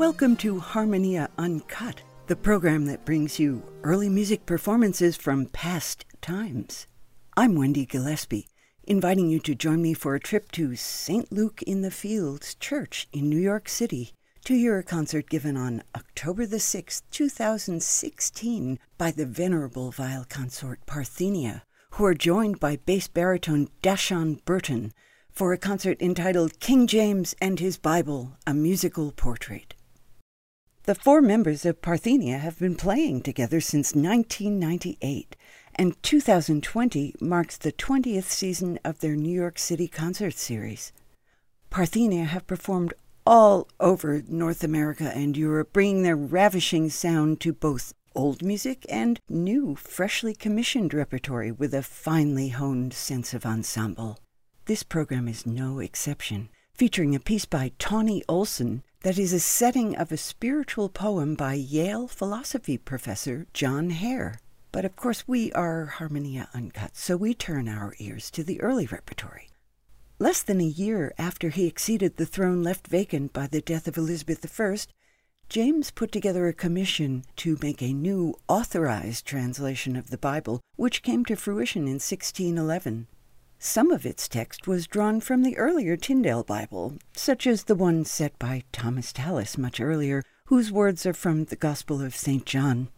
Welcome to Harmonia Uncut, the program that brings you early music performances from past times. I'm Wendy Gillespie, inviting you to join me for a trip to St. Luke in the Fields Church in New York City to hear a concert given on October the 6th, 2016 by the venerable viol consort Parthenia, who are joined by bass baritone Dashon Burton for a concert entitled King James and His Bible, a Musical Portrait. The four members of Parthenia have been playing together since 1998, and 2020 marks the 20th season of their New York City concert series. Parthenia have performed all over North America and Europe, bringing their ravishing sound to both old music and new, freshly commissioned repertory with a finely honed sense of ensemble. This program is no exception, featuring a piece by Tawnie Olson that is a setting of a spiritual poem by Yale philosophy professor John Hare. But of course, we are Harmonia Uncut, so we turn our ears to the early repertory. Less than a year after he acceded the throne left vacant by the death of Elizabeth I, James put together a commission to make a new authorized translation of the Bible, which came to fruition in 1611. Some of its text was drawn from the earlier Tyndale Bible, such as the one set by Thomas Tallis much earlier, whose words are from the Gospel of St. John.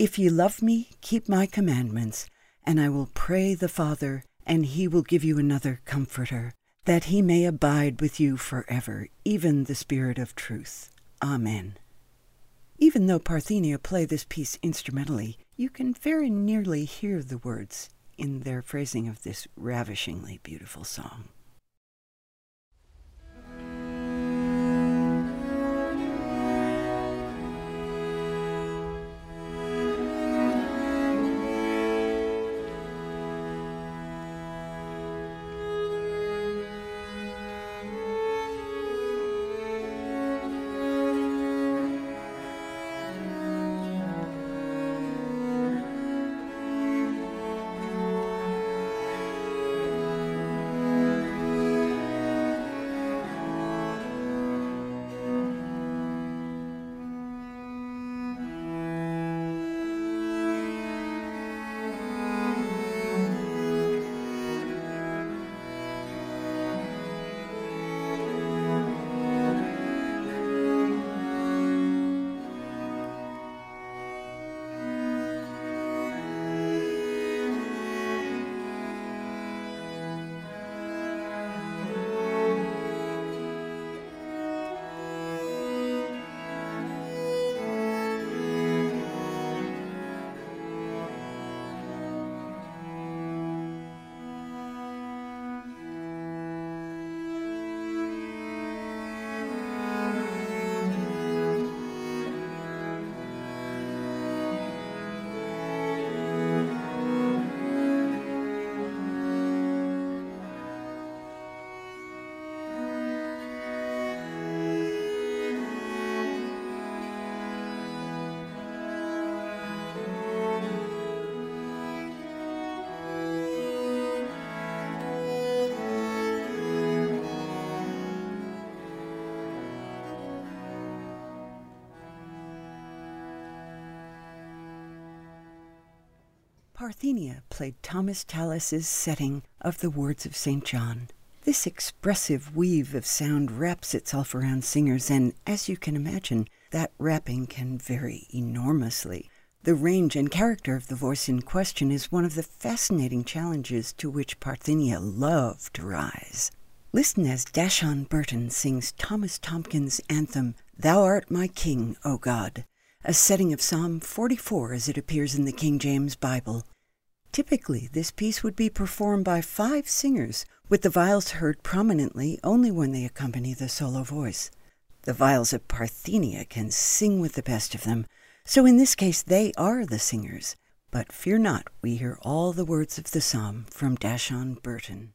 If ye love me, keep my commandments, and I will pray the Father, and he will give you another Comforter, that he may abide with you forever, even the Spirit of truth. Amen. Even though Parthenia play this piece instrumentally, you can very nearly hear the words in their phrasing of this ravishingly beautiful song. Parthenia played Thomas Tallis's setting of the words of St. John. This expressive weave of sound wraps itself around singers, and as you can imagine, that wrapping can vary enormously. The range and character of the voice in question is one of the fascinating challenges to which Parthenia love to rise. Listen as Dashon Burton sings Thomas Tomkins' anthem, Thou art my King, O God, a setting of Psalm 44 as it appears in the King James Bible. Typically, this piece would be performed by five singers, with the viols heard prominently only when they accompany the solo voice. The viols of Parthenia can sing with the best of them, so in this case they are the singers. But fear not, we hear all the words of the psalm from Dashon Burton.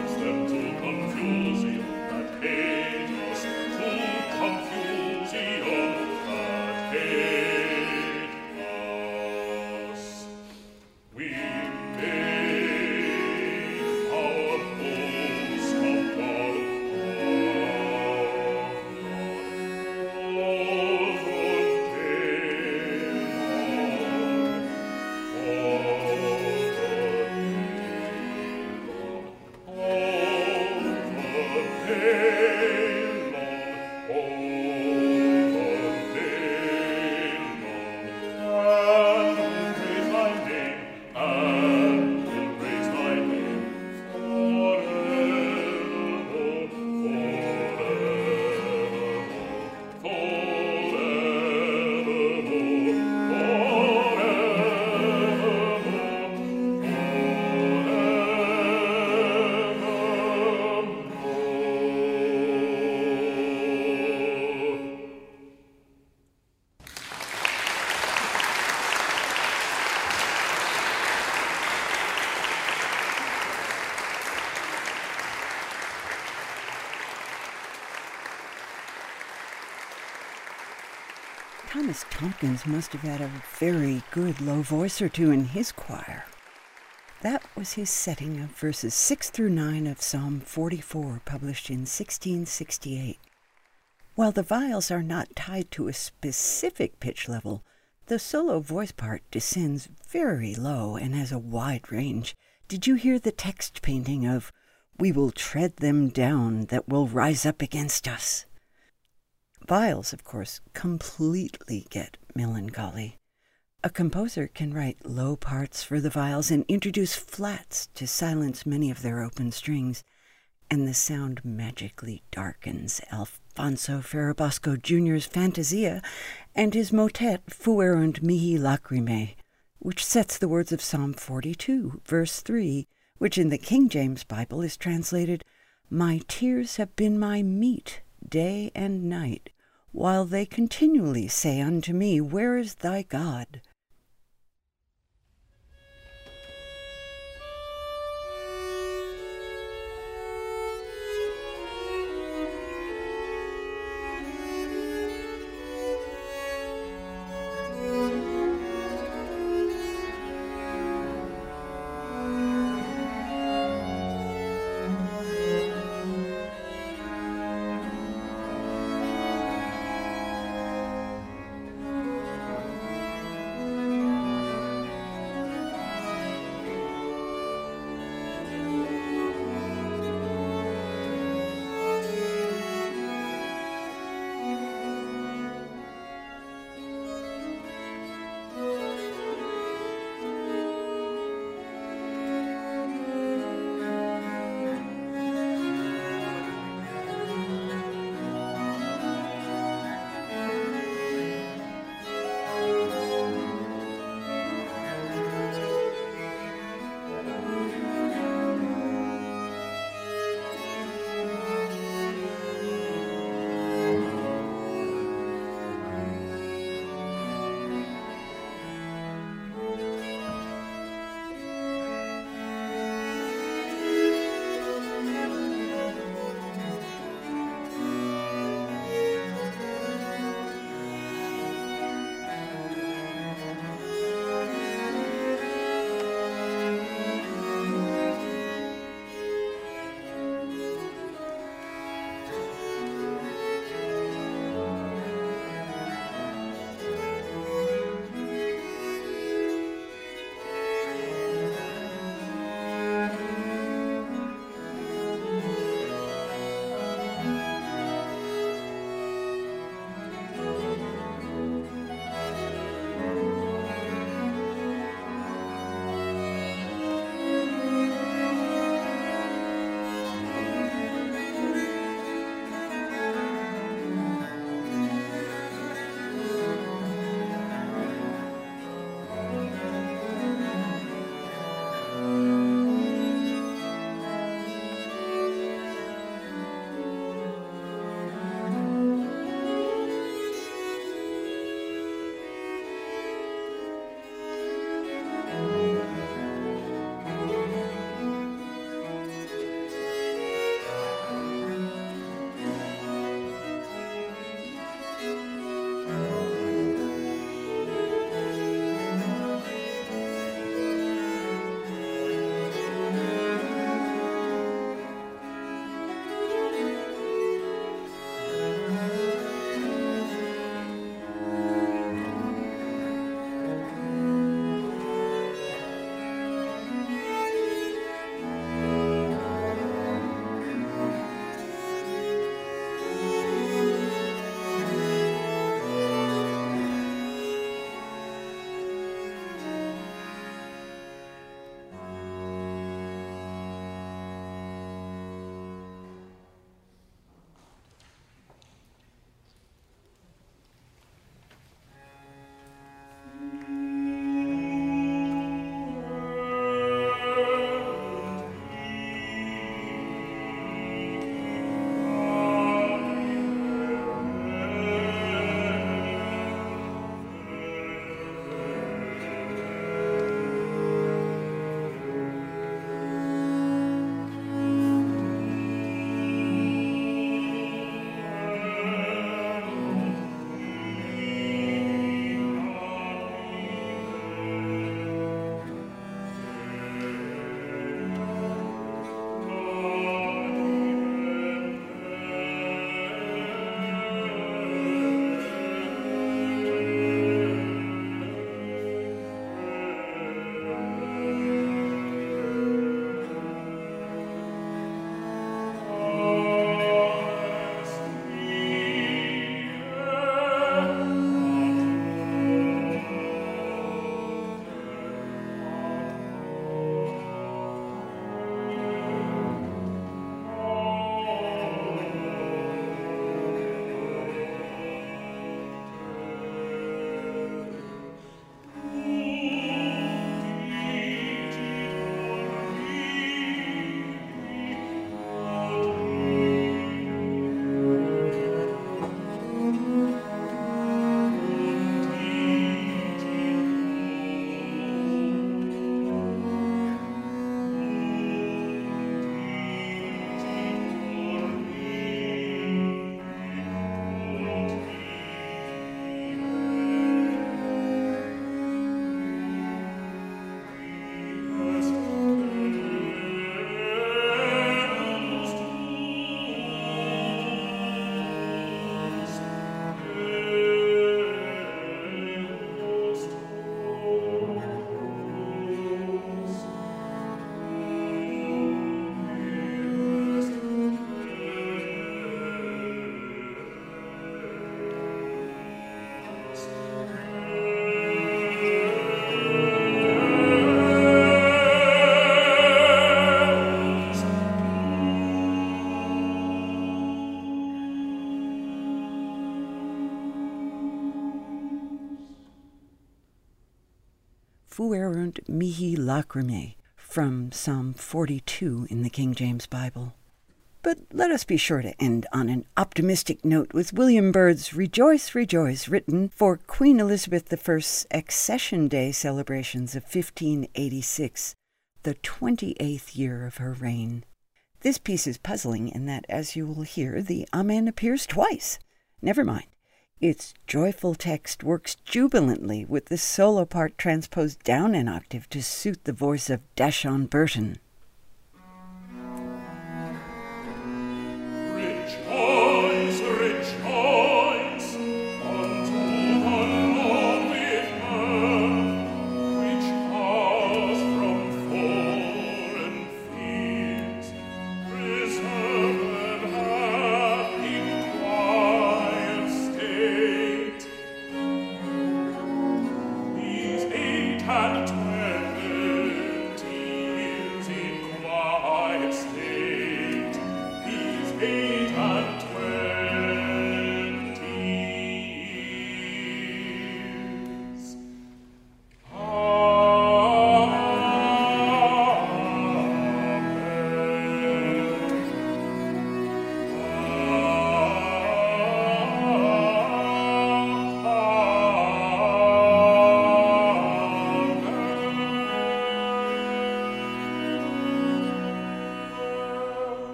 Thomas Tomkins must have had a very good low voice or two in his choir. That was his setting of verses 6 through 9 of Psalm 44, published in 1668. While the viols are not tied to a specific pitch level, the solo voice part descends very low and has a wide range. Did you hear the text painting of, We will tread them down that will rise up against us? Viols, of course, completely get melancholy. A composer can write low parts for the viols and introduce flats to silence many of their open strings, and the sound magically darkens Alfonso Ferrabosco Jr.'s Fantasia and his motet Fuerunt mihi lacrimae, which sets the words of Psalm 42, verse 3, which in the King James Bible is translated, My tears have been my meat day and night, while they continually say unto me, Where is thy God? Fuerunt mihi lacrimae from Psalm 42 in the King James Bible. But let us be sure to end on an optimistic note with William Byrd's Rejoice, Rejoice, written for Queen Elizabeth I's Accession Day celebrations of 1586, the 28th year of her reign. This piece is puzzling in that, as you will hear, the Amen appears twice. Never mind. Its joyful text works jubilantly with the solo part transposed down an octave to suit the voice of Dashon Burton.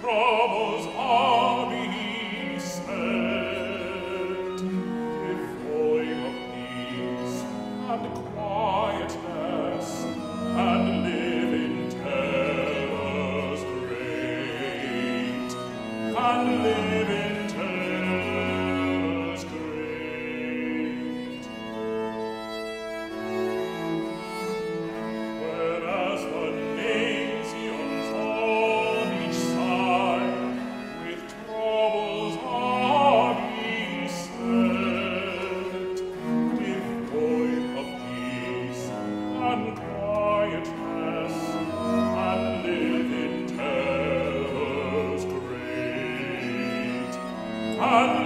provo an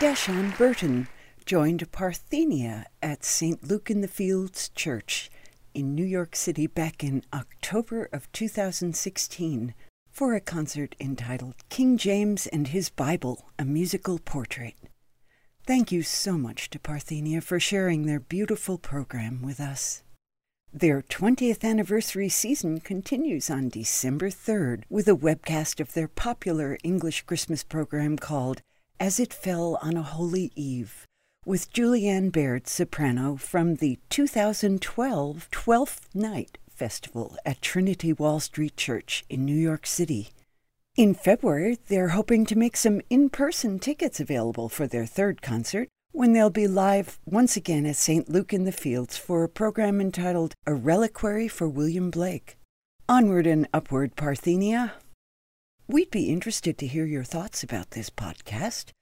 Dashon Burton joined Parthenia at St. Luke in the Fields Church in New York City back in October of 2016 for a concert entitled King James and His Bible, a Musical Portrait. Thank you so much to Parthenia for sharing their beautiful program with us. Their 20th anniversary season continues on December 3rd with a webcast of their popular English Christmas program called As It Fell on a Holy Eve with Julianne Baird, soprano, from the 2012 Twelfth Night Festival at Trinity Wall Street Church in New York City. In February, they're hoping to make some in person tickets available for their third concert when they'll be live once again at St. Luke in the Fields for a program entitled A Reliquary for William Blake. Onward and upward, Parthenia. We'd be interested to hear your thoughts about this podcast.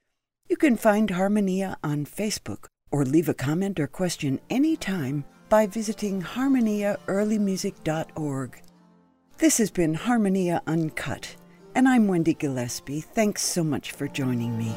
You can find Harmonia on Facebook or leave a comment or question anytime by visiting harmoniaearlymusic.org. This has been Harmonia Uncut and I'm Wendy Gillespie. Thanks so much for joining me.